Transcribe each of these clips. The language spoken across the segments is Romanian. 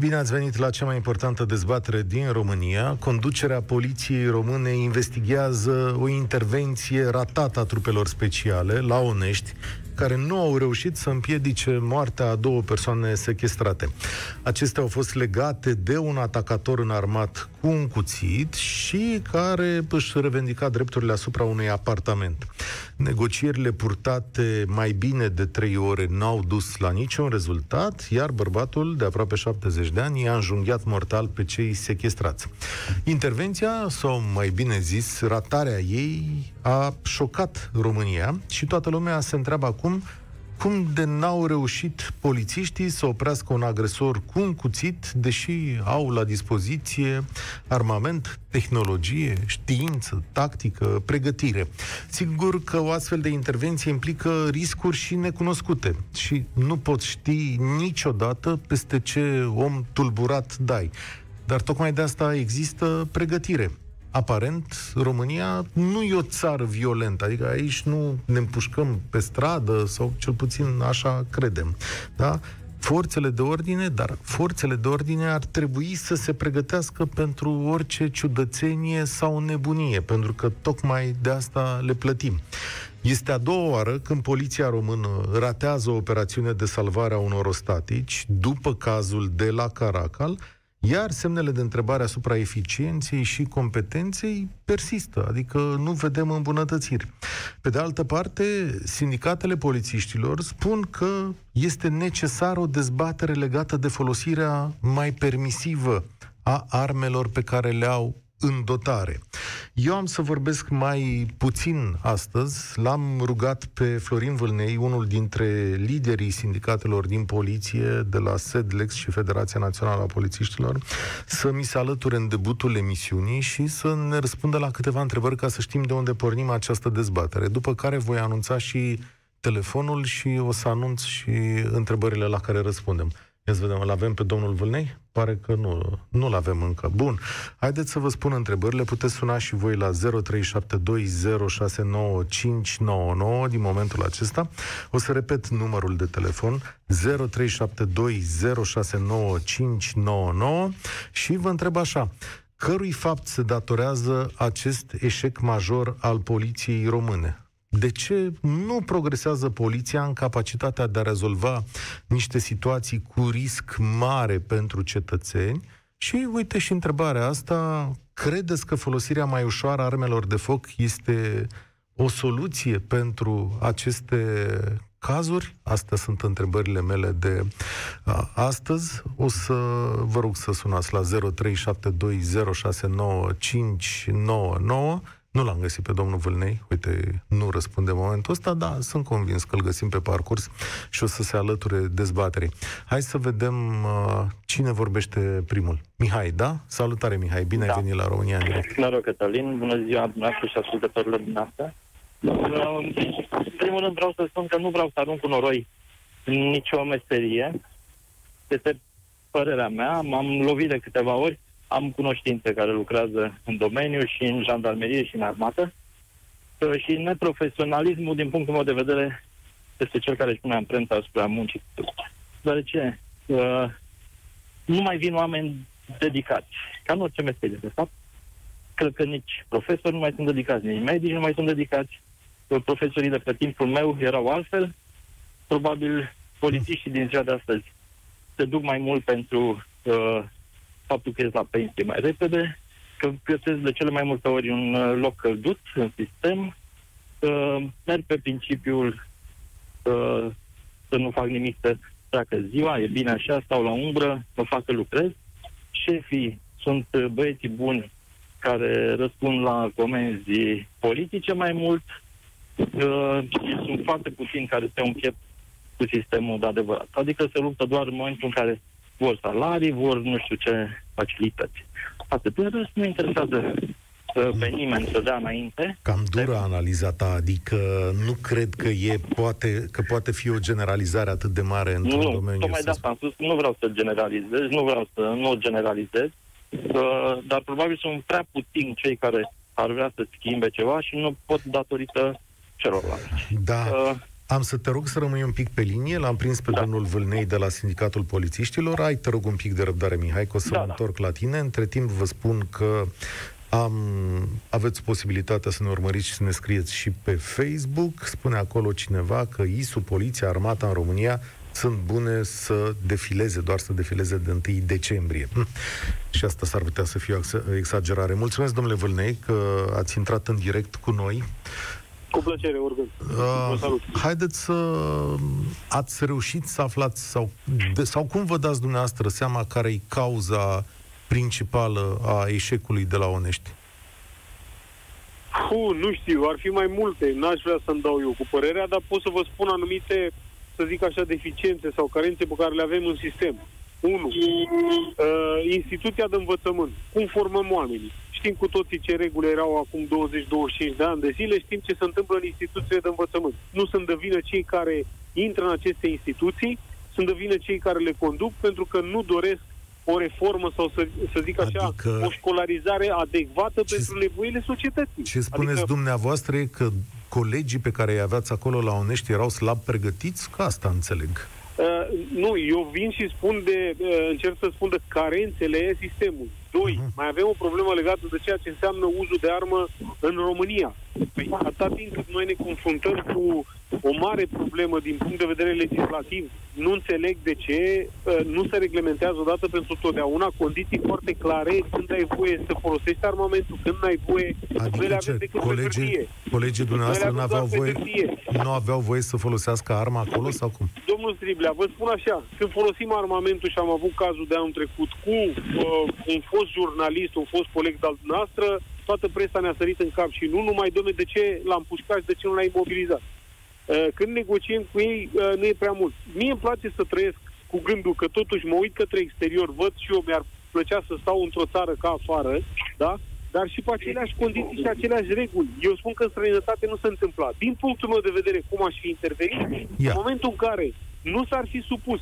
Bine ați venit la cea mai importantă dezbatere din România. Conducerea poliției române investigează o intervenție ratată a trupelor speciale la Onești, care nu au reușit să împiedice moartea a două persoane sequestrate. Acestea au fost legate de un atacator înarmat cu un cuțit și care își revendica drepturile asupra unui apartament. Negocierile purtate mai bine de trei ore n-au dus la niciun rezultat, iar bărbatul de aproape 70 de ani i-a înjunghiat mortal pe cei sequestrați. Intervenția, sau mai bine zis, ratarea ei, a șocat România și toată lumea se întreabă acum cum de n-au reușit polițiștii să oprească un agresor cu un cuțit, deși au la dispoziție armament, tehnologie, știință, tactică, pregătire. Sigur că o astfel de intervenție implică riscuri și necunoscute și nu poți ști niciodată peste ce om tulburat dai. Dar tocmai de asta există pregătire aparent, România nu e o țară violentă, adică aici nu ne împușcăm pe stradă sau cel puțin așa credem. Da? forțele de ordine, dar forțele de ordine ar trebui să se pregătească pentru orice ciudățenie sau nebunie, pentru că tocmai de asta le plătim. Este a doua oară când poliția română ratează o operațiune de salvare a unor ostatici, după cazul de la Caracal, iar semnele de întrebare asupra eficienței și competenței persistă, adică nu vedem îmbunătățiri. Pe de altă parte, sindicatele polițiștilor spun că este necesară o dezbatere legată de folosirea mai permisivă a armelor pe care le au în dotare. Eu am să vorbesc mai puțin astăzi. L-am rugat pe Florin Vâlnei, unul dintre liderii sindicatelor din poliție, de la SEDLEX și Federația Națională a Polițiștilor, să mi se alăture în debutul emisiunii și să ne răspundă la câteva întrebări ca să știm de unde pornim această dezbatere. După care voi anunța și telefonul și o să anunț și întrebările la care răspundem. Ia să vedem, îl avem pe domnul Vâlnei? Pare că nu, nu-l avem încă. Bun. Haideți să vă spun întrebările. Puteți suna și voi la 0372069599 din momentul acesta. O să repet numărul de telefon 0372069599 și vă întreb așa. Cărui fapt se datorează acest eșec major al poliției române? De ce nu progresează poliția în capacitatea de a rezolva niște situații cu risc mare pentru cetățeni? Și uite și întrebarea asta, credeți că folosirea mai ușoară a armelor de foc este o soluție pentru aceste cazuri? Astea sunt întrebările mele de a, astăzi. O să vă rog să sunați la 0372069599 nu l-am găsit pe domnul Vâlnei, uite, nu răspunde în momentul ăsta, dar sunt convins că îl găsim pe parcurs și o să se alăture dezbaterii. Hai să vedem uh, cine vorbește primul. Mihai, da? Salutare, Mihai, bine da. ai venit la România în direct. Noroc, Cătălin, bună ziua dumneavoastră și ascultătorilor dumneavoastră. Uh, în primul rând vreau să spun că nu vreau să arunc cu noroi în nicio meserie. Este părerea mea, m-am lovit de câteva ori am cunoștințe care lucrează în domeniu și în jandarmerie și în armată. Uh, și neprofesionalismul, din punctul meu de vedere, este cel care își pune amprenta asupra muncii. Deoarece uh, nu mai vin oameni dedicați, ca în orice meserie, de fapt. Cred că nici profesori nu mai sunt dedicați, nici medici nu mai sunt dedicați. Uh, profesorii de pe timpul meu erau altfel. Probabil polițiștii din ziua de astăzi se duc mai mult pentru uh, faptul că ies la pensie mai repede, că găsesc de cele mai multe ori un uh, loc călduț în sistem, uh, merg pe principiul uh, să nu fac nimic să treacă ziua, e bine așa, stau la umbră, mă fac că lucrez. Șefii sunt uh, băieții buni care răspund la comenzi politice mai mult uh, și sunt foarte puțini care se închep cu sistemul de adevărat. Adică se luptă doar în momentul în care vor salarii, vor nu știu ce facilități. Atât. În rest, nu interesează uh, pe nimeni să dea înainte. Cam dură de... analiza ta, adică nu cred că e poate, că poate fi o generalizare atât de mare într-un nu, domeniu. Tocmai de asta am spus, nu vreau să generalizez, nu vreau să nu generalizez, uh, dar probabil sunt prea puțini cei care ar vrea să schimbe ceva și nu pot datorită celorlalți. Da. Uh, Am să te rog să rămâi un pic pe linie. L-am prins pe da. domnul Vâlnei de la Sindicatul Polițiștilor. Ai, te rog, un pic de răbdare, Mihai, că o să da, mă da. întorc la tine. Între timp vă spun că am, aveți posibilitatea să ne urmăriți și să ne scrieți și pe Facebook. Spune acolo cineva că ISU, Poliția, Armata în România sunt bune să defileze, doar să defileze de 1 decembrie. Hm. Și asta s-ar putea să fie o exagerare. Mulțumesc, domnule Vâlnei, că ați intrat în direct cu noi. Cu plăcere, oricând. Uh, salut. Haideți să ați reușit să aflați sau, de, sau cum vă dați dumneavoastră seama care e cauza principală a eșecului de la Onești? Fu, nu știu, ar fi mai multe. N-aș vrea să-mi dau eu cu părerea, dar pot să vă spun anumite, să zic așa, deficiențe sau carențe pe care le avem în sistem. 1. Uh, instituția de învățământ. Cum formăm oamenii? Știm cu toții ce reguli erau acum 20-25 de ani de zile, știm ce se întâmplă în instituțiile de învățământ. Nu sunt de vină cei care intră în aceste instituții, sunt de vină cei care le conduc pentru că nu doresc o reformă sau să, să zic așa, adică... o școlarizare adecvată ce... pentru nevoile societății. Ce spuneți adică... dumneavoastră e că colegii pe care îi aveați acolo la Onești erau slab pregătiți? Ca asta înțeleg. Uh, nu, eu vin și spun de, uh, încerc să spun de carențele sistemului. Doi, uh-huh. mai avem o problemă legată de ceea ce înseamnă uzul de armă în România. Păi, atâta timp cât noi ne confruntăm cu o mare problemă din punct de vedere legislativ, nu înțeleg de ce uh, nu se reglementează odată pentru totdeauna condiții foarte clare când ai voie să folosești armamentul, când ai voie, adică nu le aveți decât colegii, pe Colegii dumneavoastră nu aveau voie, nu aveau voie să folosească arma acolo sau cum? Domnul Striblea, vă spun așa, când folosim armamentul și am avut cazul de anul trecut cu uh, un fost jurnalist, un fost coleg de-al noastră, toată presa ne-a sărit în cap și nu numai, domne, de ce l-am pușcat și de ce nu l-a imobilizat. Uh, când negociem cu ei, uh, nu e prea mult. Mie îmi place să trăiesc cu gândul că totuși mă uit către exterior, văd și eu mi-ar plăcea să stau într-o țară ca afară, da? dar și pe aceleași condiții și aceleași reguli. Eu spun că în străinătate nu se întâmpla. Din punctul meu de vedere, cum aș fi intervenit, yeah. în momentul în care nu s-ar fi supus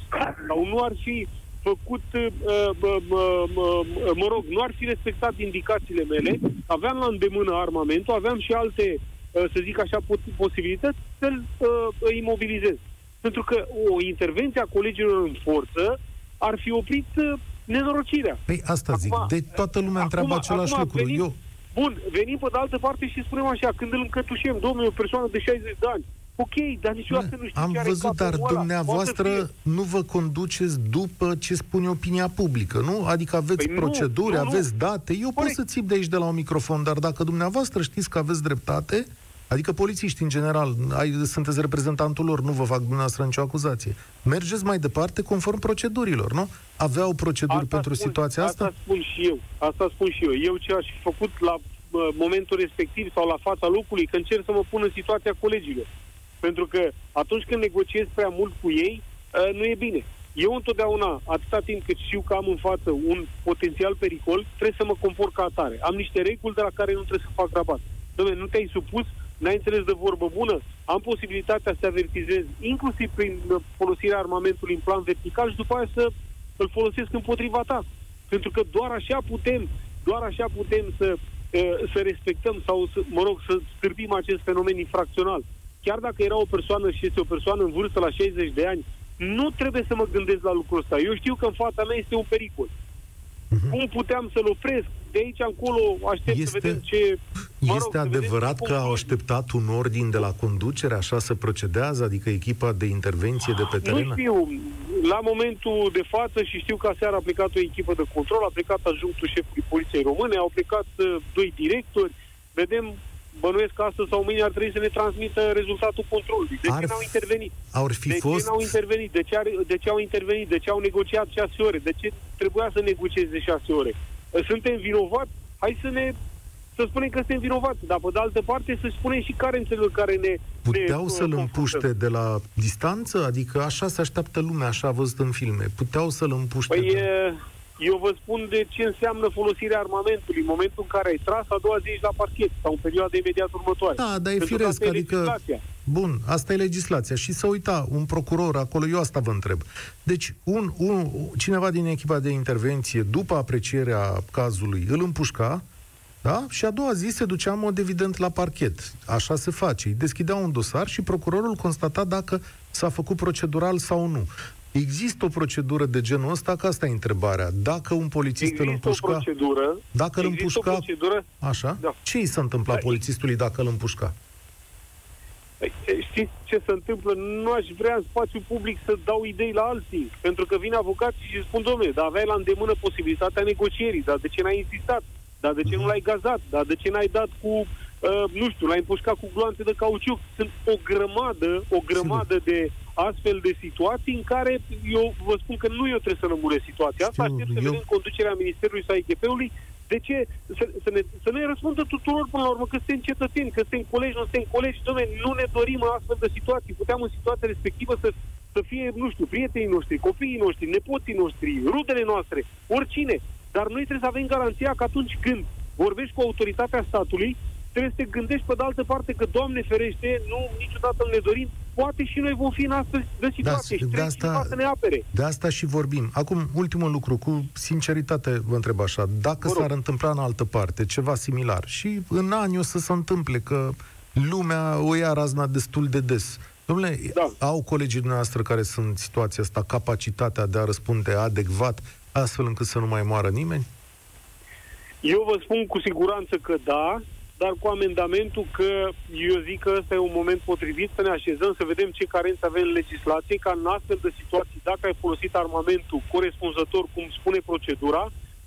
sau nu ar fi făcut, uh, uh, uh, uh, mă rog, nu ar fi respectat indicațiile mele, aveam la îndemână armamentul, aveam și alte, uh, să zic așa, posibilități să-l uh, imobilizez. Pentru că o intervenție a colegilor în forță ar fi oprit uh, nenorocirea. Păi asta acum, zic, de toată lumea întreabă acum, același acum lucru. Venim, Eu... Bun, venim pe de altă parte și spunem așa, când îl încătușem, domnule, o persoană de 60 de ani, Ok, dar niciodată nu știu Am ce văzut, dar ăla. dumneavoastră nu vă conduceți după ce spune opinia publică, nu? Adică aveți păi proceduri, nu, nu, aveți date. Eu Corect. pot să țip de aici de la un microfon, dar dacă dumneavoastră știți că aveți dreptate, adică polițiști în general, ai, sunteți reprezentantul lor, nu vă fac dumneavoastră nicio acuzație. Mergeți mai departe conform procedurilor, nu? Aveau proceduri asta pentru spun, situația asta? Asta spun și eu. Asta spun și eu. Eu ce aș fi făcut la momentul respectiv sau la fața locului, că încerc să mă pun în situația colegilor. Pentru că atunci când negociez prea mult cu ei, uh, nu e bine. Eu întotdeauna, atâta timp cât știu că am în față un potențial pericol, trebuie să mă comport ca atare. Am niște reguli de la care nu trebuie să fac rabat. Dom'le, nu te-ai supus, n-ai înțeles de vorbă bună, am posibilitatea să avertizez, inclusiv prin folosirea armamentului în plan vertical și după aia să îl folosesc împotriva ta. Pentru că doar așa putem, doar așa putem să, uh, să respectăm sau, să, mă rog, să stârpim acest fenomen infracțional chiar dacă era o persoană și este o persoană în vârstă la 60 de ani, nu trebuie să mă gândesc la lucrul ăsta. Eu știu că în fața mea este un pericol. Uh-huh. Cum puteam să-l opresc? De aici încolo aștept este, să vedem ce... Mă este rog, adevărat că au așteptat un ordin de la conducere, așa să procedează, adică echipa de intervenție de pe teren? Nu știu. La momentul de față și știu că aseară a plecat o echipă de control, a plecat ajuntul șefului Poliției Române, au plecat uh, doi directori, vedem bănuiesc că astăzi sau mâine ar trebui să ne transmită rezultatul controlului. De ar ce n-au intervenit? Ar fi de fost... ce n-au intervenit? De ce, ar, de ce au intervenit? De ce au negociat șase ore? De ce trebuia să negocieze șase ore? Suntem vinovați? Hai să ne să spunem că suntem vinovați, dar pe de altă parte să spunem și carențele care ne... Puteau ne, să-l împuște de la distanță? Adică așa se așteaptă lumea, așa a văzut în filme. Puteau să-l împuște? Păi, de... Eu vă spun de ce înseamnă folosirea armamentului. În momentul în care ai tras, a doua zi ești la parchet sau în perioada imediat următoare. Da, dar e Pentru firesc, e adică... Bun, asta e legislația. Și să uita, un procuror acolo, eu asta vă întreb. Deci, un, un, cineva din echipa de intervenție, după aprecierea cazului, îl împușca, Da? Și a doua zi se ducea în mod evident la parchet. Așa se face. Îi deschidea un dosar și procurorul constata dacă s-a făcut procedural sau nu. Există o procedură de genul ăsta? Că asta e întrebarea. Dacă un polițist Există îl împușca... o procedură. Dacă îl există împușca... o procedură. Așa? Da. Ce i s-a întâmplat Da, polițistului dacă îl împușca? Păi, Știți ce se întâmplă? Nu aș vrea în spațiu public să dau idei la alții. Pentru că vin avocații și spun, domnule, dar aveai la îndemână posibilitatea negocierii, dar de ce n-ai insistat? Dar de ce nu l-ai gazat? Dar de ce n-ai dat cu, uh, nu știu, l-ai împușcat cu gloanțe de cauciuc? Sunt o grămadă, o grămadă de astfel de situații în care eu vă spun că nu eu trebuie să lămuresc situația asta. Știu, Aștept să eu- vedem conducerea Ministerului sau IGP-ului de ce? Să, să, ne, să ne răspundă tuturor până la urmă că suntem cetățeni, că suntem colegi, nu suntem colegi. Dom'le, nu ne dorim astfel de situații. Puteam în situația respectivă să, să fie, nu știu, prietenii noștri, copiii noștri, nepoții noștri, rudele noastre, oricine. Dar noi trebuie să avem garanția că atunci când vorbești cu autoritatea statului, trebuie să te gândești pe de altă parte că, Doamne ferește, nu niciodată nu ne dorim, poate și noi vom fi în astfel de situație de și trebuie asta- cineva să ne apere. De asta și vorbim. Acum, ultimul lucru, cu sinceritate vă întreb așa, dacă Vă rog. s-ar întâmpla în altă parte ceva similar și în ani o să se întâmple că lumea o ia razna destul de des. Domnule, Da. au colegii dumneavoastră care sunt în situația asta capacitatea de a răspunde adecvat astfel încât să nu mai moară nimeni? Eu vă spun cu siguranță că da, dar cu amendamentul că eu zic că ăsta e un moment potrivit să ne așezăm, să vedem ce carențe avem în legislație, ca în astfel de situații, dacă ai folosit armamentul corespunzător, cum spune procedura,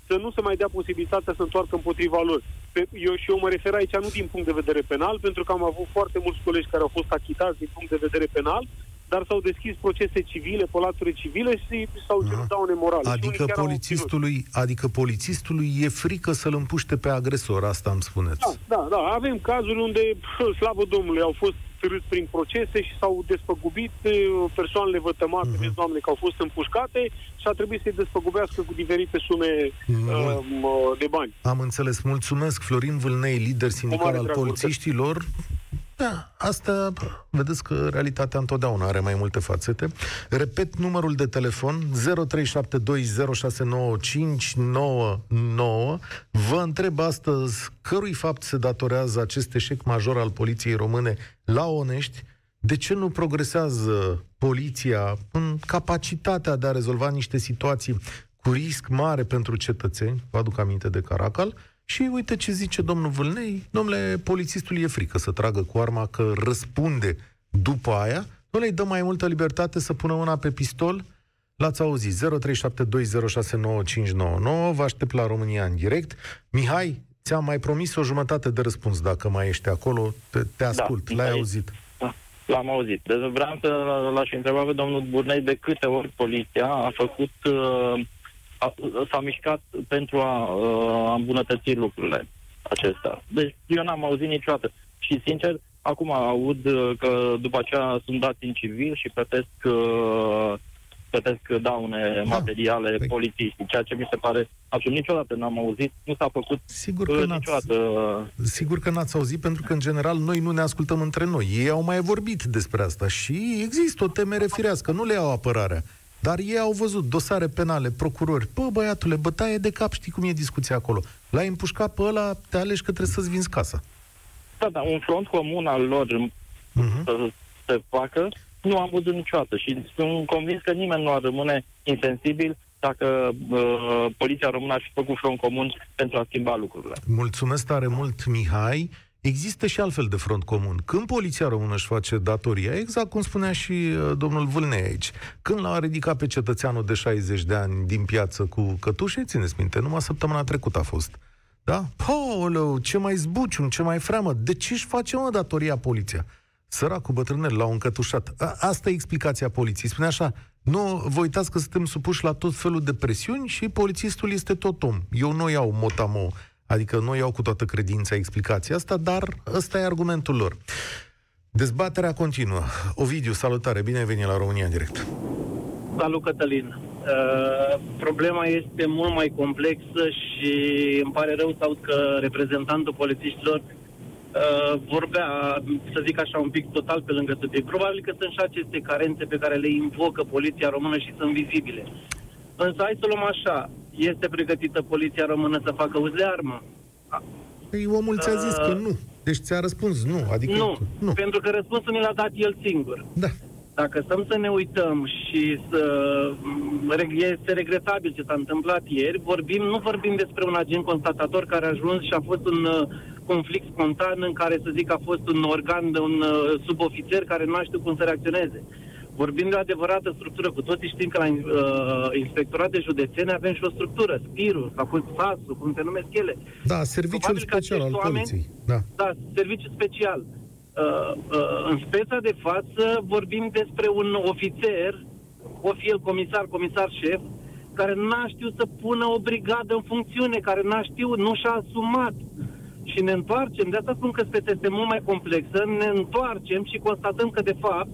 să nu se mai dea posibilitatea să întoarcă împotriva lor. Pe- Eu și eu mă refer aici nu din punct de vedere penal, pentru că am avut foarte mulți colegi care au fost achitați din punct de vedere penal, dar s-au deschis procese civile, pe laturi civile și s-au Aha. cerut daune morale. Și unii Adică chiar au obținut. polițistului, adică polițistului e frică să-l împuște pe agresor, asta îmi spuneți. Da, da, da. Avem cazuri unde, pf, slavă Domnului, au fost târâți prin procese și s-au despăgubit eh, persoanele vătămate, Mhm. uh-huh. doamne, că au fost împușcate și a trebuit să-i despăgubească cu diferite sume Mult. uh, de bani. Am înțeles. Mulțumesc, Florin Vâlnei, lider sindical mare al drag, polițiștilor. Da, asta, vedeți că realitatea întotdeauna are mai multe fațete. Repet numărul de telefon 0372069599. Vă întreb astăzi cărui fapt se datorează acest eșec major al poliției române la Onești, de ce nu progresează poliția în capacitatea de a rezolva niște situații cu risc mare pentru cetățeni, vă aduc aminte de Caracal, și uite ce zice domnul Vâlnei, domnule, polițistul e frică să tragă cu arma că răspunde după aia, nu le dă mai multă libertate să pună mâna pe pistol? L-ați auzit, 0372069599, vă aștept la România în direct. Mihai, ți-am mai promis o jumătate de răspuns dacă mai ești acolo, te, te ascult, l-ai Mihai. auzit. Da, L-am auzit. Deci vreau să l-aș întreba pe domnul Burnei de câte ori poliția a făcut, uh, a, s-a mișcat pentru a, uh, a îmbunătăți lucrurile acestea. Deci eu n-am auzit niciodată. Și sincer, acum aud uh, că după aceea sunt dați în civil și plătesc, uh, plătesc daune materiale Păi- polițiști, ceea ce mi se pare absolut niciodată n-am auzit, nu s-a făcut Sigur uh, că n-ați, niciodată uh, Sigur că n-ați auzit, pentru că, în general, noi nu ne ascultăm între noi. Ei au mai vorbit despre asta și există o temere firească, nu le iau apărarea. Dar ei au văzut dosare penale, procurori. Bă, băiatule, bătaie de cap, știi cum e discuția acolo. L-ai împușcat pe ăla, te alegi că trebuie să-ți vinzi casa. Da, da, un front comun al lor Uh-huh. să se facă, nu am văzut niciodată și sunt convins că nimeni nu ar rămâne insensibil dacă uh, poliția română ar fi făcut front comun pentru a schimba lucrurile. Mulțumesc tare mult, Mihai. Există și altfel de front comun. Când poliția română își face datoria, exact cum spunea și uh, domnul Vâlnei aici, când l-a ridicat pe cetățeanul de 60 de ani din piață cu cătușe, țineți minte, numai săptămâna trecută a fost. Da? Paolo, ce mai zbuciun, ce mai freamă. De ce își face, mă, datoria poliția? Săracul bătrânel l-au încătușat. A, asta e explicația poliției. Spune așa, nu vă uitați că suntem supuși la tot felul de presiuni și polițistul este tot om. Eu nu iau motamo, adică nu iau cu toată credința explicația asta, dar ăsta e argumentul lor. Dezbaterea continuă. Ovidiu, salutare, bine ai venit la România în direct. Salut, Cătălin. Uh, problema este mult mai complexă și îmi pare rău să aud că reprezentantul polițiștilor uh, vorbea, să zic așa, un pic total pe lângă subiect. Probabil că sunt și aceste carențe pe care le invocă poliția română și sunt vizibile. Însă hai să luăm așa, este pregătită poliția română să facă uz de armă? Păi omul ți-a zis că Uh, nu. Deci ți-a răspuns nu. Adică Nu, nu. pentru că răspunsul ne l-a dat el singur. Da. Dacă stăm să ne uităm și să... Este regretabil ce s-a întâmplat ieri, vorbim, nu vorbim despre un agent constatator care a ajuns și a fost un uh, conflict spontan în care, să zic, a fost un organ, un uh, subofițer care nu a știut cum să reacționeze. Vorbim de o adevărată structură. Cu toții știm că la uh, inspectorate județene avem și o structură, SPIRU, sau fost SASU, cum se numesc ele. Da, serviciul Probabil că special al acești oameni- poliției. Da. Da, serviciu special. Uh, uh, în speța de față vorbim despre un ofițer, o fi el comisar, comisar șef, care n-a știut să pună o brigadă în funcțiune, care n-a știut, nu și-a asumat. Și ne întoarcem, de asta spun că speța este mult mai complexă, ne întoarcem și constatăm că, de fapt,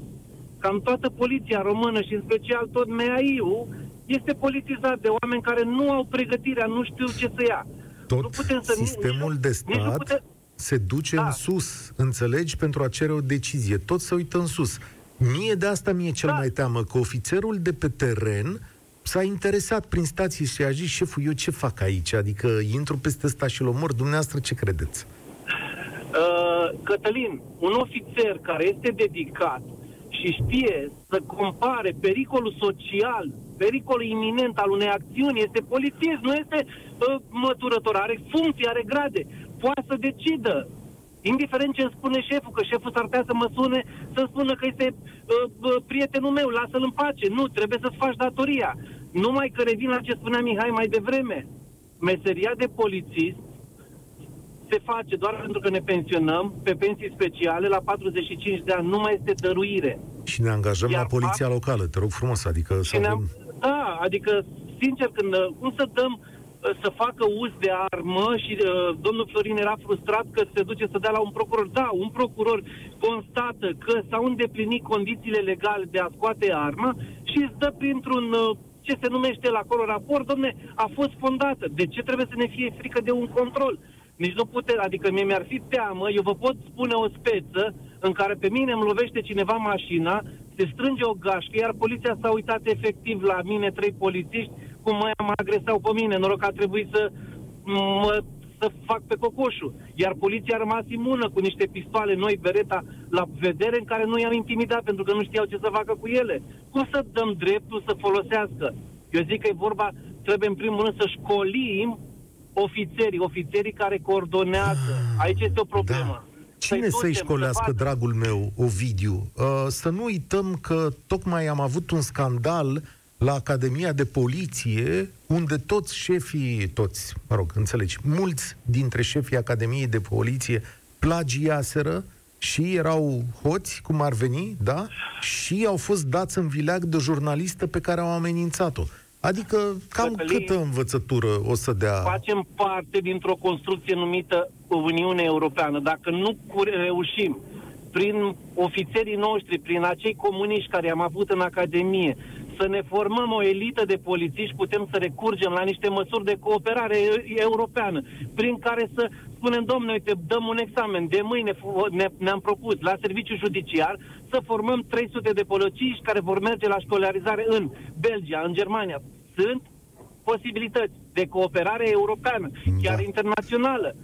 cam toată poliția română și în special tot MEAI-ul este politizat de oameni care nu au pregătirea, nu știu ce să ia. Tot nu putem să sistemul de nici nu stat putem, se duce Da. în sus, înțelegi, pentru a cere o decizie. Tot se uită în sus. Mie de asta mi-e cel Da. mai teamă, că ofițerul de pe teren s-a interesat prin stații și a zis, șeful, eu ce fac aici? Adică intru peste ăsta și-l omor. Dumneavoastră ce credeți? Uh, Cătălin, un ofițer care este dedicat și știe să compare pericolul social, pericolul iminent al unei acțiuni, este polițist, nu este uh, măturător, are funcții, are grade, poate să decidă. Indiferent ce îmi spune șeful, că șeful s-ar putea să mă sune să spună că este uh, uh, prietenul meu, lasă-l în pace. Nu, trebuie să-ți faci datoria. Numai că revin la ce spunea Mihai mai devreme. Meseria de polițist se face doar pentru că ne pensionăm pe pensii speciale la 45 de ani. Nu mai este dăruire. Și ne angajăm Iar la poliția locală, te rog frumos, adică să Și ne-am, avem... da, adică, sincer, când, uh, cum să dăm uh, să facă uz de armă și uh, domnul Florin era frustrat că se duce să dea la un procuror. Da, un procuror constată că s-au îndeplinit condițiile legale de a scoate arma și îți dă printr-un, uh, ce se numește la acolo raport, domne, a fost fondată. De ce trebuie să ne fie frică de un control? Nici nu pute, adică mie mi-ar fi teamă, eu vă pot spune o speță în care pe mine îmi lovește cineva mașina, se strânge o gașcă, iar poliția s-a uitat efectiv la mine, trei polițiști, cum mă, mă agresau pe mine, noroc că a trebuit să mă, să fac pe cocoșul. Iar poliția a rămas imună cu niște pistoale noi, Beretta, la vedere în care nu i-am intimidat pentru că nu știau ce să facă cu ele. Cum să dăm dreptul să folosească? Eu zic că e vorba, trebuie în primul rând să școlim ofițerii, ofițerii care coordonează. Aici este o problemă. Cine Să-i să-i ducem, școlească, să facă- dragul meu, Ovidiu? Uh, să nu uităm că tocmai am avut un scandal la Academia de Poliție, unde toți șefii, toți, mă rog, înțelegi, mulți dintre șefii Academiei de Poliție plagiaseră și erau hoți, cum ar veni, da? Și au fost dați în vileag de o jurnalistă pe care au amenințat-o. Adică, cam Cătălin, câtă învățătură o să dea... facem parte dintr-o construcție numită Uniune Europeană. Dacă nu cu- reușim prin ofițerii noștri, prin acei comuniști care am avut în Academie, să ne formăm o elită de polițiști, putem să recurgem la niște măsuri de cooperare e- europeană, prin care să spunem, domnule, uite, dăm un examen, de mâine fu- ne, ne-am propus la serviciu judiciar să formăm 300 de polițiști care vor merge la școlarizare în Belgia, în Germania. Sunt posibilități de cooperare europeană, chiar Da. internațională.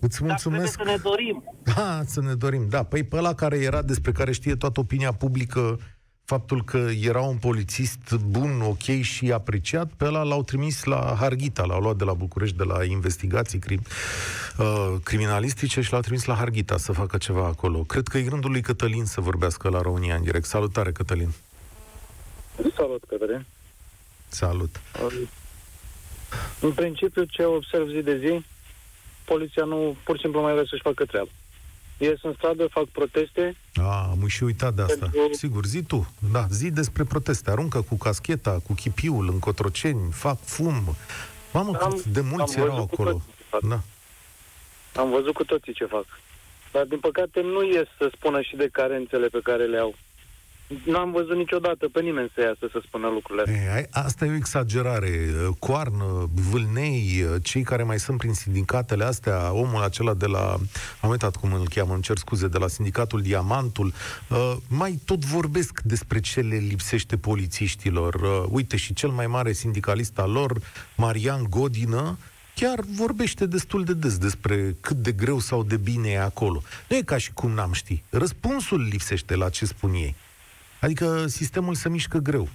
Îți Dar trebuie mulțumesc. să ne dorim. Da, să ne dorim. Da, păi pe ăla care era, despre care știe toată opinia publică, faptul că era un polițist bun, ok și apreciat, pe ăla l-au trimis la Harghita, l-au luat de la București, de la investigații crim, uh, criminalistice și l-au trimis la Harghita să facă ceva acolo. Cred că e rândul lui Cătălin să vorbească la România în direct. Salutare, Cătălin. Salut, Cătălin. Salut. În principiu, ce observ zi de zi, poliția nu, pur și simplu mai vrea să-și facă treaba. Ies în stradă, fac proteste, A, am și uitat de asta. Pentru- Sigur, zi tu. Da, zi despre proteste. Aruncă cu cascheta, cu chipiul în Cotroceni, fac fum. Mamă, Am- cât de mulți am erau văzut cu acolo. toții ce fac. Da. am văzut cu toții ce fac. Dar, din păcate, nu ies să spună și de carențele pe care le au. N-am văzut niciodată pe nimeni să iasă să spună lucrurile astea. E, ai- asta e o exagerare. Coarnă, vâlnei, cei care mai sunt prin sindicatele astea, omul acela de la, am uitat cum îl cheamă, îmi cer scuze, de la sindicatul Diamantul, uh, mai tot vorbesc despre ce le lipsește polițiștilor. Uh, uite, și cel mai mare sindicalist al lor, Marian Godină, chiar vorbește destul de des despre cât de greu sau de bine e acolo. Nu e ca și cum n-am ști. Răspunsul lipsește la ce spun ei. Adică sistemul se mișcă greu.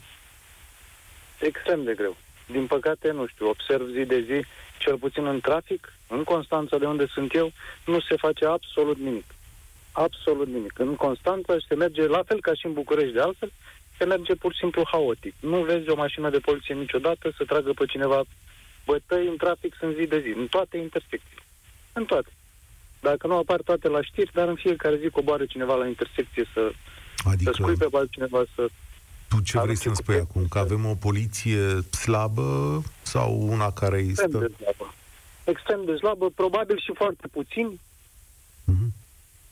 Extrem de greu. Din păcate, nu știu, observ zi de zi, cel puțin în trafic, în Constanța, de unde sunt eu, nu se face absolut nimic. Absolut nimic. În Constanța se merge, la fel ca și în București de altfel, se merge pur și simplu haotic. Nu vezi o mașină de poliție niciodată să tragă pe cineva bătăi în trafic sunt zi de zi, în toate intersecțiile. În toate. Dacă nu apar toate la știri, dar în fiecare zi coboară cineva la intersecție să, adică... să scuipe pe altcineva să... Tu ce vrei să-mi spui acum? Că avem o poliție slabă sau una care este... Extrem de slabă. Extrem de slabă, probabil și foarte puțin. Mm-hmm.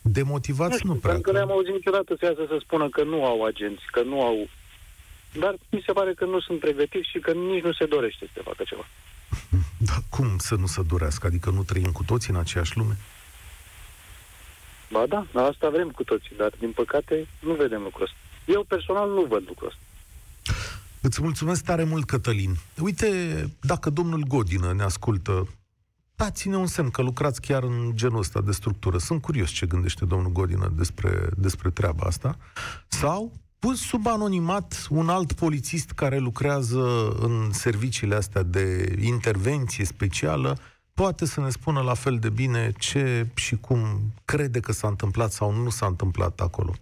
Demotivați nu, știu, nu prea. Pentru că nu am auzit niciodată să iasă să spună că nu au agenți, că nu au... Dar mi se pare că nu sunt pregătiți și că nici nu se dorește să facă ceva. Dar cum să nu se dorească? Adică nu trăim cu toții în aceeași lume? Ba da, asta vrem cu toții, dar din păcate nu vedem lucrul ăsta. Eu personal nu văd lucrul ăsta. Îți mulțumesc tare mult, Cătălin. Uite, dacă domnul Godină ne ascultă, dați-ne un semn că lucrați chiar în genul ăsta de structură. Sunt curios ce gândește domnul Godină despre, despre treaba asta. Sau pus sub anonimat un alt polițist care lucrează în serviciile astea de intervenție specială, poate să ne spună la fel de bine ce și cum crede că s-a întâmplat sau nu s-a întâmplat acolo.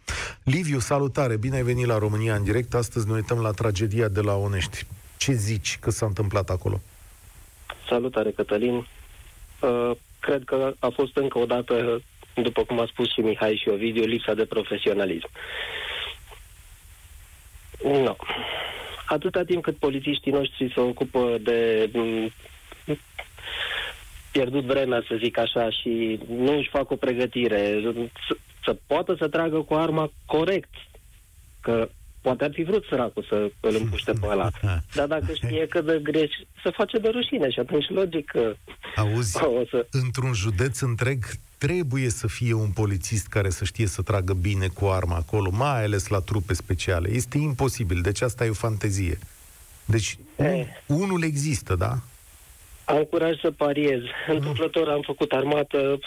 Liviu, salutare, bine ai venit la România în direct. Astăzi ne uităm la tragedia de la Onești. Ce zici că s-a întâmplat acolo? Salutare, Cătălin. Uh, cred că a fost încă o dată, după cum a spus și Mihai și Ovidiu, lipsa de profesionalism. Nu. No. Atâta timp cât polițiștii noștri se ocupă de pierdut vremea, să zic așa, și nu își fac o pregătire, să, să poată să tragă cu arma corect. Că poate ar fi vrut săracul să îl împuște pe ăla. Dar dacă știe că de greș, să face de rușine și atunci logic că... Auzi, o să... într-un județ întreg trebuie să fie un polițist care să știe să tragă bine cu arma acolo, mai ales la trupe speciale. Este imposibil, deci asta e o fantezie. Deci, e. unul există, da? Am curaj să pariez. Întâmplător am făcut armată,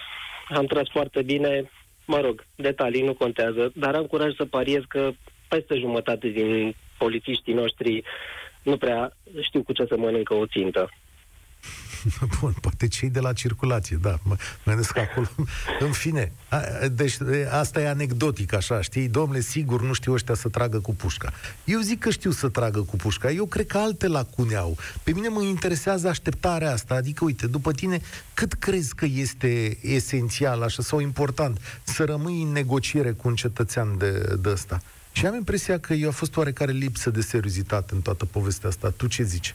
am tras foarte bine, mă rog, detalii nu contează, dar am curaj să pariez că peste jumătate din polițiștii noștri nu prea știu cu ce să mănâncă o țintă. Bun, poate cei de la circulație, da. Mă gândesc că acolo... În fine, a, deci asta e anecdotic, așa, știi? Domnule, sigur, nu știu ăștia să tragă cu pușca. Eu zic că știu să tragă cu pușca. Eu cred că alte lacune au. Pe mine mă interesează așteptarea asta. Adică, uite, după tine, cât crezi că este esențial, așa, sau important, să rămâi în negociere cu un cetățean de, de ăsta? Și am impresia că eu a fost oarecare lipsă de seriozitate în toată povestea asta. Tu ce zici?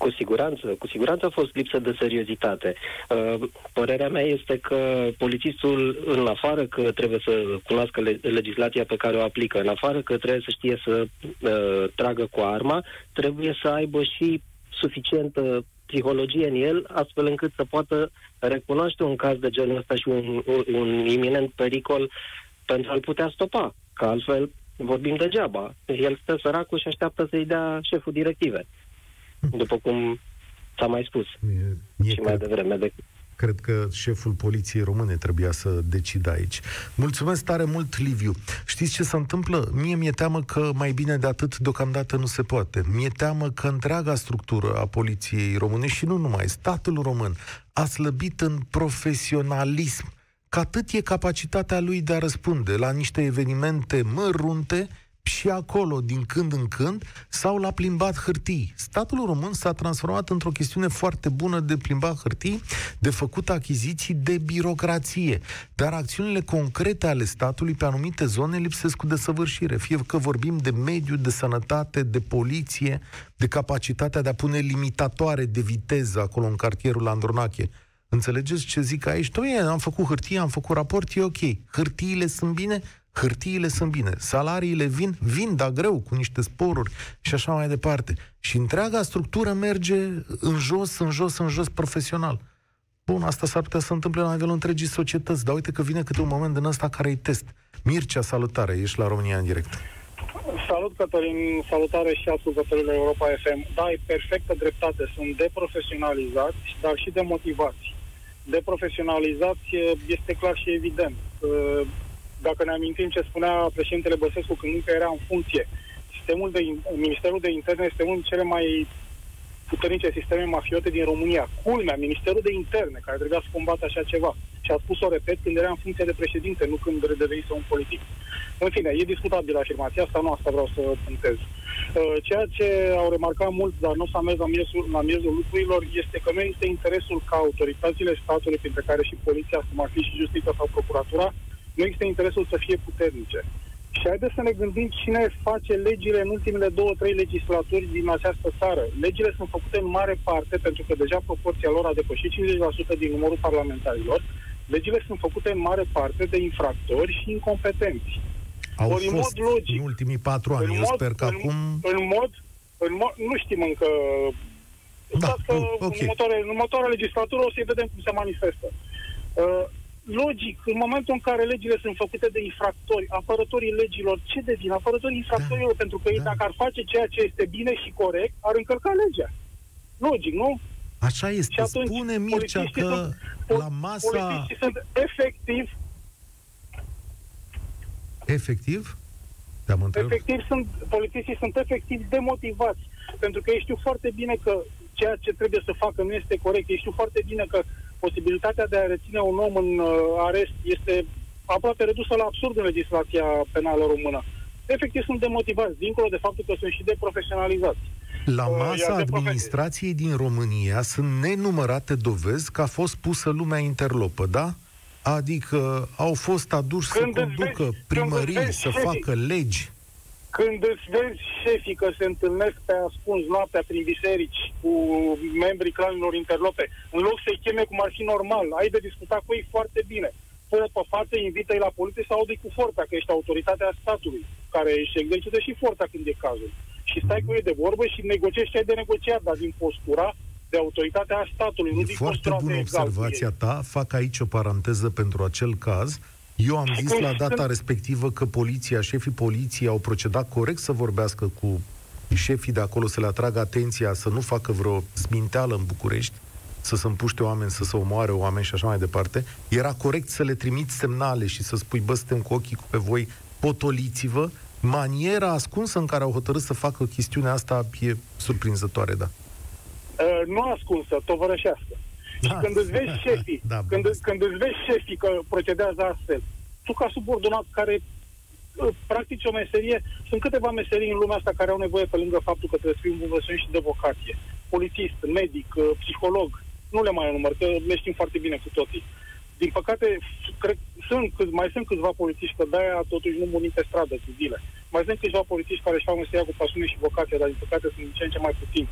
Cu siguranță, cu siguranță a fost lipsă de seriozitate. Uh, părerea mea este că polițistul, în afară că trebuie să cunoască legislația pe care o aplică, în afară că trebuie să știe să uh, tragă cu arma, trebuie să aibă și suficientă psihologie în el, astfel încât să poată recunoaște un caz de genul ăsta și un, un iminent pericol pentru a-l putea stopa. Că altfel vorbim degeaba. El stă săracul și așteaptă să-i dea șeful directive. După cum s-a mai spus e, e și cred, mai devreme de... Cred că șeful poliției române trebuia să decidă aici. Mulțumesc tare mult, Liviu. Știți ce se întâmplă? Mie mi-e teamă că mai bine de atât deocamdată nu se poate. Mi-e teamă că întreaga structură a poliției române și nu numai, statul român a slăbit în profesionalism că atât e capacitatea lui de a răspunde la niște evenimente mărunte și acolo, din când în când, s-au la plimbat hârtii. Statul român s-a transformat într-o chestiune foarte bună de plimbat hârtii, de făcut achiziții de birocrație. Dar acțiunile concrete ale statului pe anumite zone lipsesc cu desăvârșire. Fie că vorbim de mediu, de sănătate, de poliție, de capacitatea de a pune limitatoare de viteză acolo în cartierul Andronache. Înțelegeți ce zic aici? Toi, am făcut hârtie, am făcut raport, e ok. Hârtiile sunt bine, hârtiile sunt bine, salariile vin, vin, dar greu, cu niște sporuri și așa mai departe. Și întreaga structură merge în jos, în jos, în jos profesional. Bun, asta s-ar putea să întâmple la nivelul întregii societăți, dar uite că vine câte un moment din ăsta care e test. Mircea, salutare, ești la România în direct. Salut, Cătălin, salutare și ascultătorile Da, Europa FM. Da, ai perfectă dreptate, sunt deprofesionalizați, dar și demotivați. Deprofesionalizați e- este clar și evident. Uh, Dacă ne amintim ce spunea președintele Băsescu când încă era în funcție, sistemul de, in- Ministerul de Interne este unul dintre cele mai puternice sisteme mafiote din România. Culmea, Ministerul de Interne, care trebuia să combată așa ceva. Și a spus-o, repet, când era în funcție de președinte, nu când redevenise un politic. În fine, e discutabilă afirmația asta, nu asta vreau să puntez. Uh, Ceea ce au remarcat mult, dar nu s-a mers la miezul, la miezul lucrurilor, este că nu este interesul ca autoritățile statului, printre care și poliția, cum ar fi și justiția sau procuratura, nu există interesul să fie puternice. Și haideți să ne gândim cine face legile în ultimele două, trei legislaturi din această țară. Legile sunt făcute în mare parte, pentru că deja proporția lor a depășit 50% din numărul parlamentarilor. Legile sunt făcute în mare parte de infractori și incompetenți. Au Ori în fost mod logic. în ultimii patru ani. Eu sper că în, acum... În mod, în mod, nu știm încă... Da, Stați că ok. în, următoare, în următoarea legislatură o să-i vedem cum se manifestă. Uh, logic, în momentul în care legile sunt făcute de infractori, apărătorii legilor, ce devin? Apărătorii infractorilor, pentru că ei, da. dacă ar face ceea ce este bine și corect, ar încălca legea. Logic, nu? Așa este. Și atunci, Spune Mircea polițiștii că sunt- la masa... Polițiștii sunt efectiv Efectiv? Te-am întrebat. efectiv sunt, polițiștii sunt efectiv demotivați, pentru că ei știu foarte bine că ceea ce trebuie să facă nu este corect, ei știu foarte bine că posibilitatea de a reține un om în uh, arest este aproape redusă la absurd în legislația penală română. Efectiv sunt demotivați, dincolo de faptul că sunt și deprofesionalizați. La Uh, masa iar de profe- administrației din România sunt nenumărate dovezi că a fost pusă lumea interlopă, da? Adică au fost aduși să Când îți conducă vezi- când primării, îți vezi să șefii- facă legi. Când îți vezi șefii că se întâlnesc pe ascuns noaptea prin biserici cu membrii clanilor interlope, în loc să-i cheme cum ar fi normal, ai de discutat cu ei foarte bine. Fă pe față, invită-i la poliție sau de cu forța, că ești autoritatea statului, care își exercită și forța când e cazul. Și stai cu ei de vorbă și negociezi ce ai de negociat, dar din postura de autoritatea a statului, nu E din foarte postura bună de egal cu observația ei. ta. Fac aici o paranteză pentru acel caz. Eu am Și zis când la data sunt- respectivă că poliția, șefii poliției au procedat corect să vorbească cu șefii de acolo, să le atragă atenția, să nu facă vreo sminteală în București, să se împuște oameni, să se omoare oameni și așa mai departe. Era corect să le trimiți semnale și să spui, bă, suntem cu ochii pe voi, potoliți-vă. Maniera ascunsă în care au hotărât să facă chestiunea asta e surprinzătoare, da. Uh, nu ascunsă, tovărășească. Și Da. când îți vezi șefii, Da, când, bun. când îți vezi șefii că procedează astfel, tu ca subordonat care uh, practici o meserie, sunt câteva meserii în lumea asta care au nevoie pe lângă faptul că trebuie să fii un învățământ și de vocație. Polițist, medic, uh, psiholog, nu le mai enumăr, că le știm foarte bine cu toții. Din păcate, cred, sunt, câți- mai sunt câțiva polițiști, că de-aia totuși nu murim pe stradă cu zile. Mai sunt câțiva polițiști care își fac meseria cu pasiune și vocație, dar din păcate sunt din ce în ce mai puțini.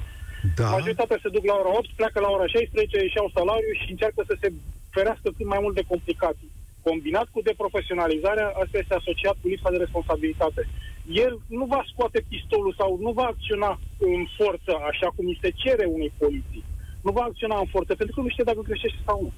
Da, Majoritatea se duc la ora 8, pleacă la ora 16, își iau salariu și încearcă să se ferească cât mai mult de complicații. Combinat cu deprofesionalizarea, asta este asociat cu lipsa de responsabilitate. El nu va scoate pistolul sau nu va acționa în forță așa cum îi se cere unei poliții. Nu va acționa în forță pentru că nu știe dacă greșește sau nu.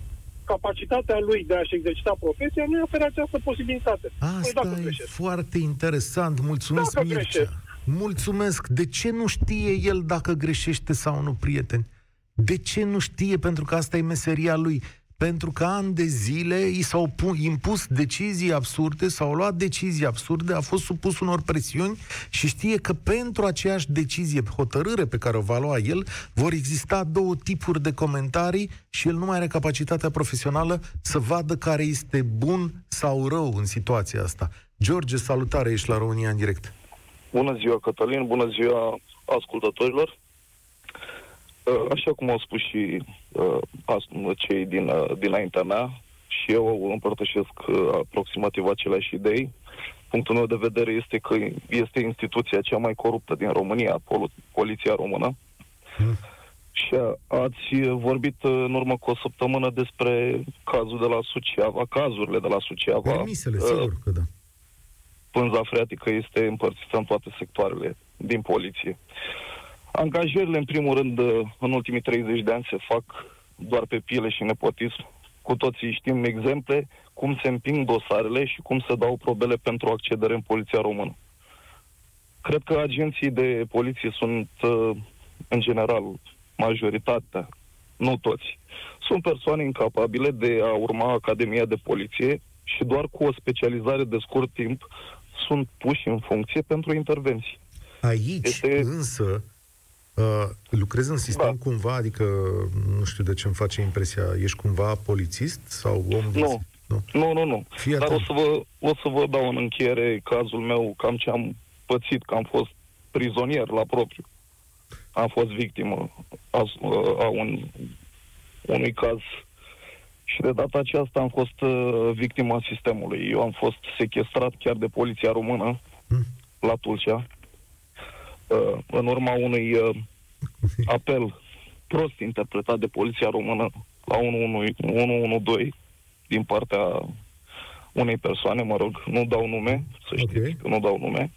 Capacitatea lui de a-și exercita profesia nu îi oferă această posibilitate. Păi Asta dacă e greșesc. foarte interesant. Mulțumesc, Dacă Mircea. greșesc. Mulțumesc. De ce nu știe el dacă greșește sau nu, prieteni? De ce nu știe? Pentru că asta e meseria lui. Pentru că ani de zile i s-au pu- impus decizii absurde, s-au luat decizii absurde, a fost supus unor presiuni și știe că pentru aceeași decizie, hotărâre pe care o va lua el, vor exista două tipuri de comentarii și el nu mai are capacitatea profesională să vadă care este bun sau rău în situația asta. George, salutare, ești la România în direct. Bună ziua, Cătălin, bună ziua ascultătorilor. Uh, Așa cum au spus și uh, as- cei din, uh, dinaintea mea, și eu împărtășesc uh, aproximativ aceleași idei. Punctul meu de vedere este că este instituția cea mai coruptă din România, pol- Poliția Română. Hmm. Și a- ați vorbit uh, în urmă cu o săptămână despre cazul de la Suceava, cazurile de la Suceava. Permisele, Uh, sigur că da. Pânza freatică este împărțită în toate sectoarele din poliție. Angajările, în primul rând, în ultimii 30 de ani se fac doar pe pile și nepotism. Cu toții știm exemple cum se împing dosarele și cum se dau probele pentru accedere în poliția română. cred că agenții de poliție sunt, uh, în general, majoritatea, nu toți, sunt persoane incapabile de a urma Academia de Poliție și doar cu o specializare de scurt timp sunt puși în funcție pentru intervenții. Aici, este... însă, uh, lucrezi în sistem da. cumva, adică nu știu de ce îmi face impresia, ești cumva polițist sau om? Nu, nu, nu, nu. nu. Fii Dar o să, vă, o să vă dau în încheiere cazul meu, cam ce am pățit, că am fost prizonier la propriu. Am fost victimă a, a un, unui caz și de data aceasta am fost uh, victima sistemului. Eu am fost sequestrat chiar de poliția română mm. la Tulcea uh, în urma unui uh, apel prost interpretat de poliția română la 112 din partea unei persoane, mă rog, nu dau nume, să știți okay. că nu dau nume.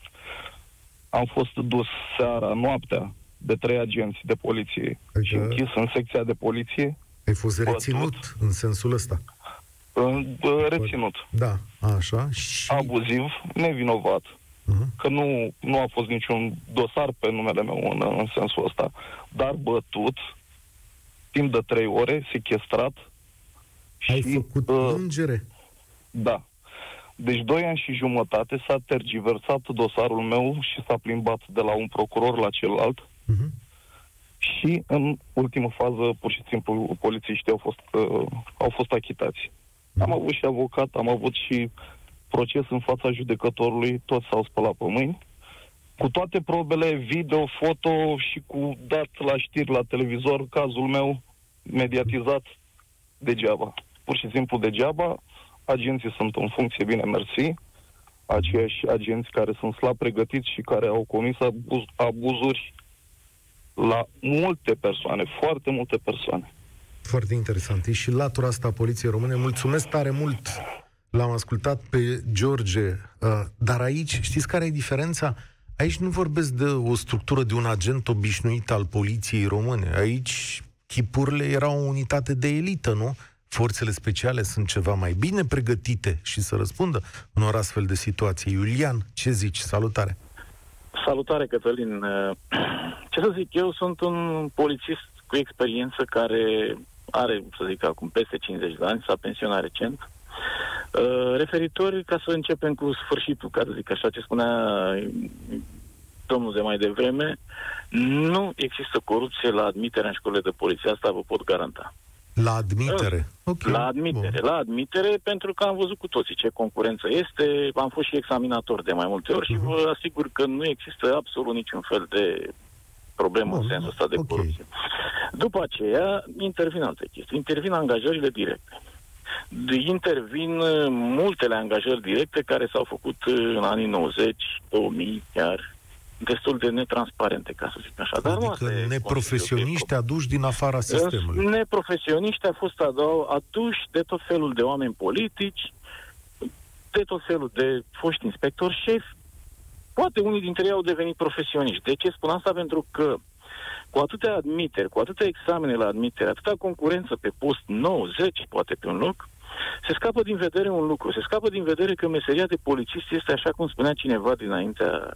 Am fost dus seara, noaptea, de trei agenți de poliție adică... și închis în secția de poliție. Ai fost reținut bătut, în sensul ăsta? Reținut. Da, așa. Și... Abuziv, nevinovat. Uh-huh. Că nu, nu a fost niciun dosar pe numele meu în, în sensul ăsta, dar bătut timp de trei ore, sequestrat, ai și, făcut uh, plângere? Da. Deci doi ani și jumătate s-a tergiversat dosarul meu și s-a plimbat de la un procuror la celălalt. Uh-huh. Și în ultimă fază, pur și simplu, polițiștii au fost, uh, au fost achitați. Uh-huh. Am avut și avocat, am avut și proces în fața judecătorului, toți s-au spălat pe mâini. Cu toate probele, video, foto și cu dat la știri la televizor, cazul meu mediatizat degeaba pur și simplu degeaba. Agenții sunt în funcție, bine, mersi. Aceiași agenți care sunt slab pregătiți și care au comis abuz, abuzuri la multe persoane, foarte multe persoane. Foarte interesant. E și latura asta a Poliției Române. Mulțumesc tare mult! L-am ascultat pe George, uh, dar aici, știți care e diferența? Aici nu vorbesc de o structură de un agent obișnuit al Poliției Române. Aici chipurile erau o unitate de elită, nu? forțele speciale sunt ceva mai bine pregătite și să răspundă unor astfel de situații. Iulian, ce zici? Salutare! Salutare, Cătălin! Ce să zic, eu sunt un polițist cu experiență care are, să zic acum, peste 50 de ani, s-a pensionat recent. Uh, referitor, ca să începem cu sfârșitul, ca să zic așa, ce spunea domnul de mai devreme, nu există corupție la admiterea în școlile de poliție, asta vă pot garanta. La admitere? Okay. La admitere, Bun. la admitere, pentru că am văzut cu toții ce concurență este, am fost și examinator de mai multe ori uh-huh. și mhm. vă asigur că nu există absolut niciun fel de problemă Bun, în sensul ăsta de okay. corupție. După aceea, intervin alte chestii. Intervin angajările directe. Intervin multele angajări directe care s-au făcut în anii 90, 2000 chiar, destul de netransparente, ca să zic așa. Dar adică nu neprofesioniști aduși din afara sistemului. Neprofesioniști au fost aduși de tot felul de oameni politici, de tot felul de foști inspectori șefi. Poate unii dintre ei au devenit profesioniști. De ce spun asta? Pentru că cu atâtea admiteri, cu atâtea examene la admitere, atâta concurență pe post 90, poate pe un loc, se scapă din vedere un lucru. Se scapă din vedere că meseria de polițist este, așa cum spunea cineva dinaintea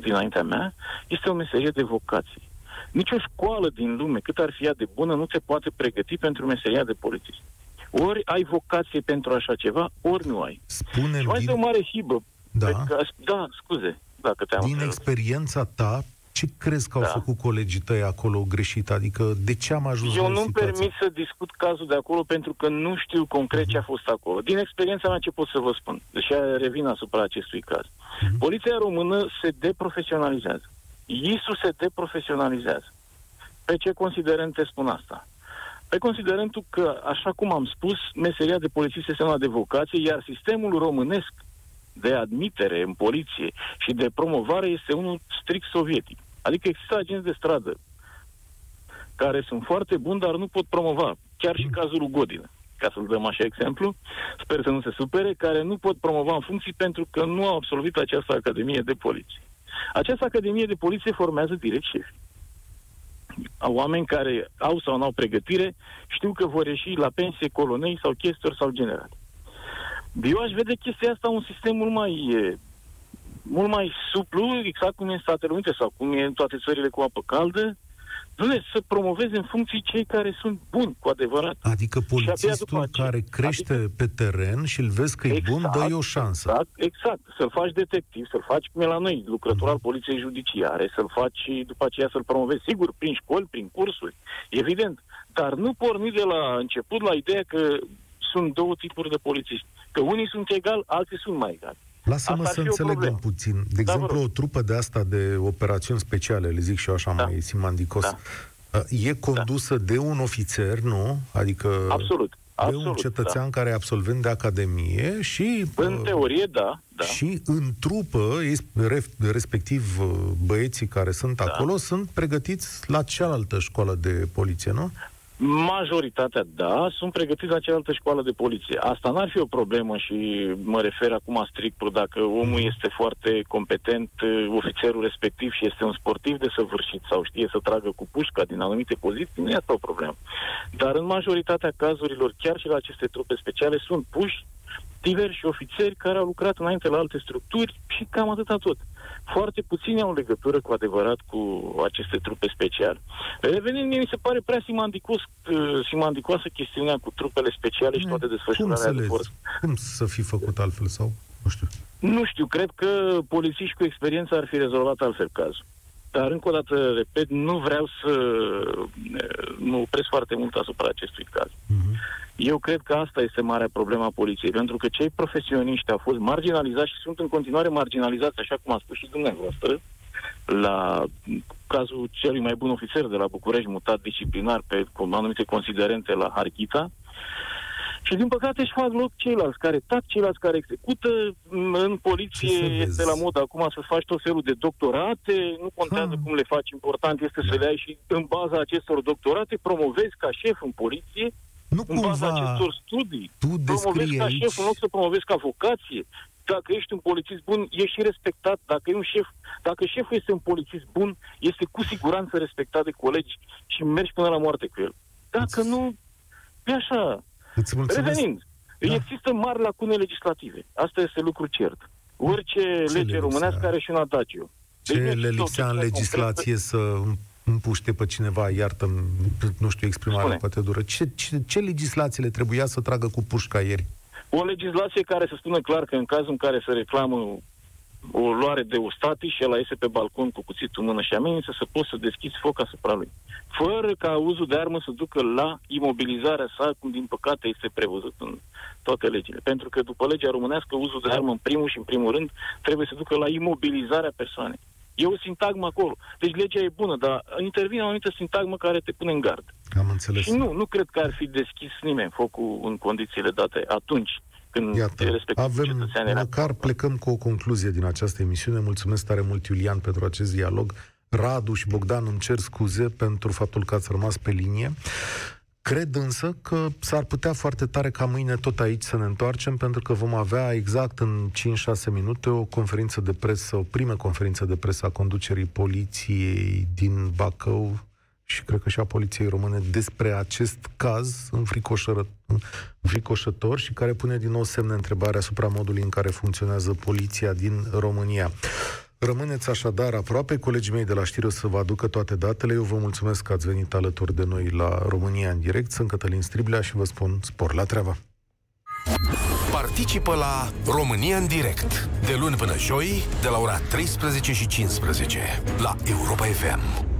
dinaintea mea, este o meserie de vocație. Nici o școală din lume, cât ar fi ea de bună, nu te poate pregăti pentru meseria de polițist. Ori ai vocație pentru așa ceva, ori nu ai. Spune-mi și mai din... este o mare hibă. Da. Că, da, scuze. Dacă te-am din experiența ta, ce crezi că au da. făcut colegii tăi acolo greșit? Adică de ce am ajuns Eu nu permit să discut cazul de acolo pentru că nu știu concret ce a fost acolo. Din experiența mea ce pot să vă spun, deși revin asupra acestui caz. Uh-huh. Poliția română se deprofesionalizează. ISU se deprofesionalizează. Pe ce considerente spun asta? Pe considerentul că, așa cum am spus, meseria de polițist este una de vocație, iar sistemul românesc de admitere în poliție și de promovare este unul strict sovietic. Adică există agenți de stradă care sunt foarte buni, dar nu pot promova. Chiar și cazul lui Godină, ca să-l dăm așa exemplu, sper să nu se supere, care nu pot promova în funcții pentru că nu au absolvit această Academie de Poliție. Această Academie de Poliție formează direct șefi. Oameni care au sau nu au pregătire știu că vor ieși la pensie colonei sau chestori sau generali. Eu aș vede chestia asta un sistem mult mai mult mai suplu, exact cum e în Statele Unite sau cum e în toate țările cu apă caldă, Dom'le, să promoveze în funcție cei care sunt buni, cu adevărat. Adică polițistul aceea- care crește adică... pe teren și îl vezi că e bun, dă-i o șansă. Exact, exact. Să-l faci detectiv, să-l faci cum e la noi, lucrător al poliției judiciare, să-l faci și după aceea să-l promovezi, sigur, prin școli, prin cursuri, evident. Dar nu porni de la început la ideea că sunt două tipuri de polițiști. Că unii sunt egali, alții sunt mai egali. Lasă-mă Asta ar să fi o înțeleg un problemă. puțin. De Da, vă exemplu, rog. o trupă de asta de operațiuni speciale, le zic și eu așa Da. mai simandicos, Da. e condusă de un ofițer, nu? Adică Absolut. de Absolut, un cetățean da. care e absolvent de academie și... În uh, teorie, da, da. Și în trupă, es- ref- respectiv uh, băieții care sunt Da. acolo, sunt pregătiți la cealaltă școală de poliție, nu? Majoritatea, da, sunt pregătiți la cealaltă școală de poliție. Asta n-ar fi o problemă și mă refer acum strict dacă omul este foarte competent, eh, ofițerul respectiv și este un sportiv de săvârșit sau știe să tragă cu pușca din anumite poziții, nu e asta o problemă. Dar în majoritatea cazurilor, chiar și la aceste trupe speciale, sunt puși diversi ofițeri care au lucrat înainte la alte structuri și cam atâta tot. Foarte puțini au legătură cu adevărat cu aceste trupe speciale. Revenind, mie mi se pare prea simandicos, uh, simandicoasă chestiunea cu trupele speciale și toate Cum desfășurarea să de le forță. Cum să fi făcut altfel sau... Nu știu. Nu știu, cred că polițiști cu experiență ar fi rezolvat altfel cazul. Dar, încă o dată, repet, nu vreau să uh, mă opresc foarte mult asupra acestui caz. Mhm. Eu cred că asta este marea problemă a poliției, pentru că cei profesioniști au fost marginalizați și sunt în continuare marginalizați, așa cum a spus și dumneavoastră, la cazul celui mai bun ofițer de la București, mutat disciplinar pe cu anumite considerente la Harghita. Și din păcate își fac loc ceilalți care tac, ceilalți care execută. În Ce poliție să vezi? este la mod acum să faci tot felul de doctorate, nu contează Ha. cum le faci, important este să Da. le ai și în baza acestor doctorate promovezi ca șef în poliție Nu în baza cumva acestor studii, tu promovezi descrii ca aici... șef în loc să promovezi ca vocație. Dacă ești un polițist bun, ești și respectat. Dacă e un șef, dacă șeful este un polițist bun, este cu siguranță respectat de colegi și mergi până la moarte cu el. Dacă Îți- nu, e așa. Îți mulțumesc. Revenind, Da. există mari lacune legislative. Asta este lucru cert. Orice Ce lege le românească lipsea? are și un adagiu. Deci nu Ce există le o lipsea în chestiune legislație să împuște pe cineva, iartă nu știu, exprimarea Spune. poate dură. Ce, ce, ce legislație le trebuia să tragă cu pușca ieri? O legislație care să spună clar că în cazul în care se reclamă o luare de ustati și el iese pe balcon cu cuțitul în mână și amenință să poți să deschizi foc asupra lui. Fără ca uzul de armă să ducă la imobilizarea sa, cum din păcate este prevăzut în toate legile. Pentru că după legea românească, uzul de armă în primul și în primul rând trebuie să ducă la imobilizarea persoanei. E o sintagmă acolo. Deci legea e bună, dar intervine o anumită sintagmă care te pune în gard. Am înțeles. Și nu, nu cred că ar fi deschis nimeni focul în condițiile date atunci când Iată, respectiv avem, cetățean era. măcar plecăm cu o concluzie din această emisiune. Mulțumesc tare mult, Iulian, pentru acest dialog. Radu și Bogdan îmi cer scuze pentru faptul că ați rămas pe linie. Cred însă că s-ar putea foarte tare ca mâine tot aici să ne întoarcem, pentru că vom avea exact în 5-6 minute o conferință de presă, o primă conferință de presă a conducerii poliției din Bacău și cred că și a poliției române despre acest caz înfricoșător, înfricoșător și care pune din nou semne întrebare asupra modului în care funcționează poliția din România. Rămâneți așadar aproape, colegii mei de la știri o să vă aducă toate datele. Eu vă mulțumesc că ați venit alături de noi la România în direct. Sunt Cătălin Striblea și vă spun spor la treabă. Participă la România în direct de luni până joi de la ora 13 și 15 la Europa FM.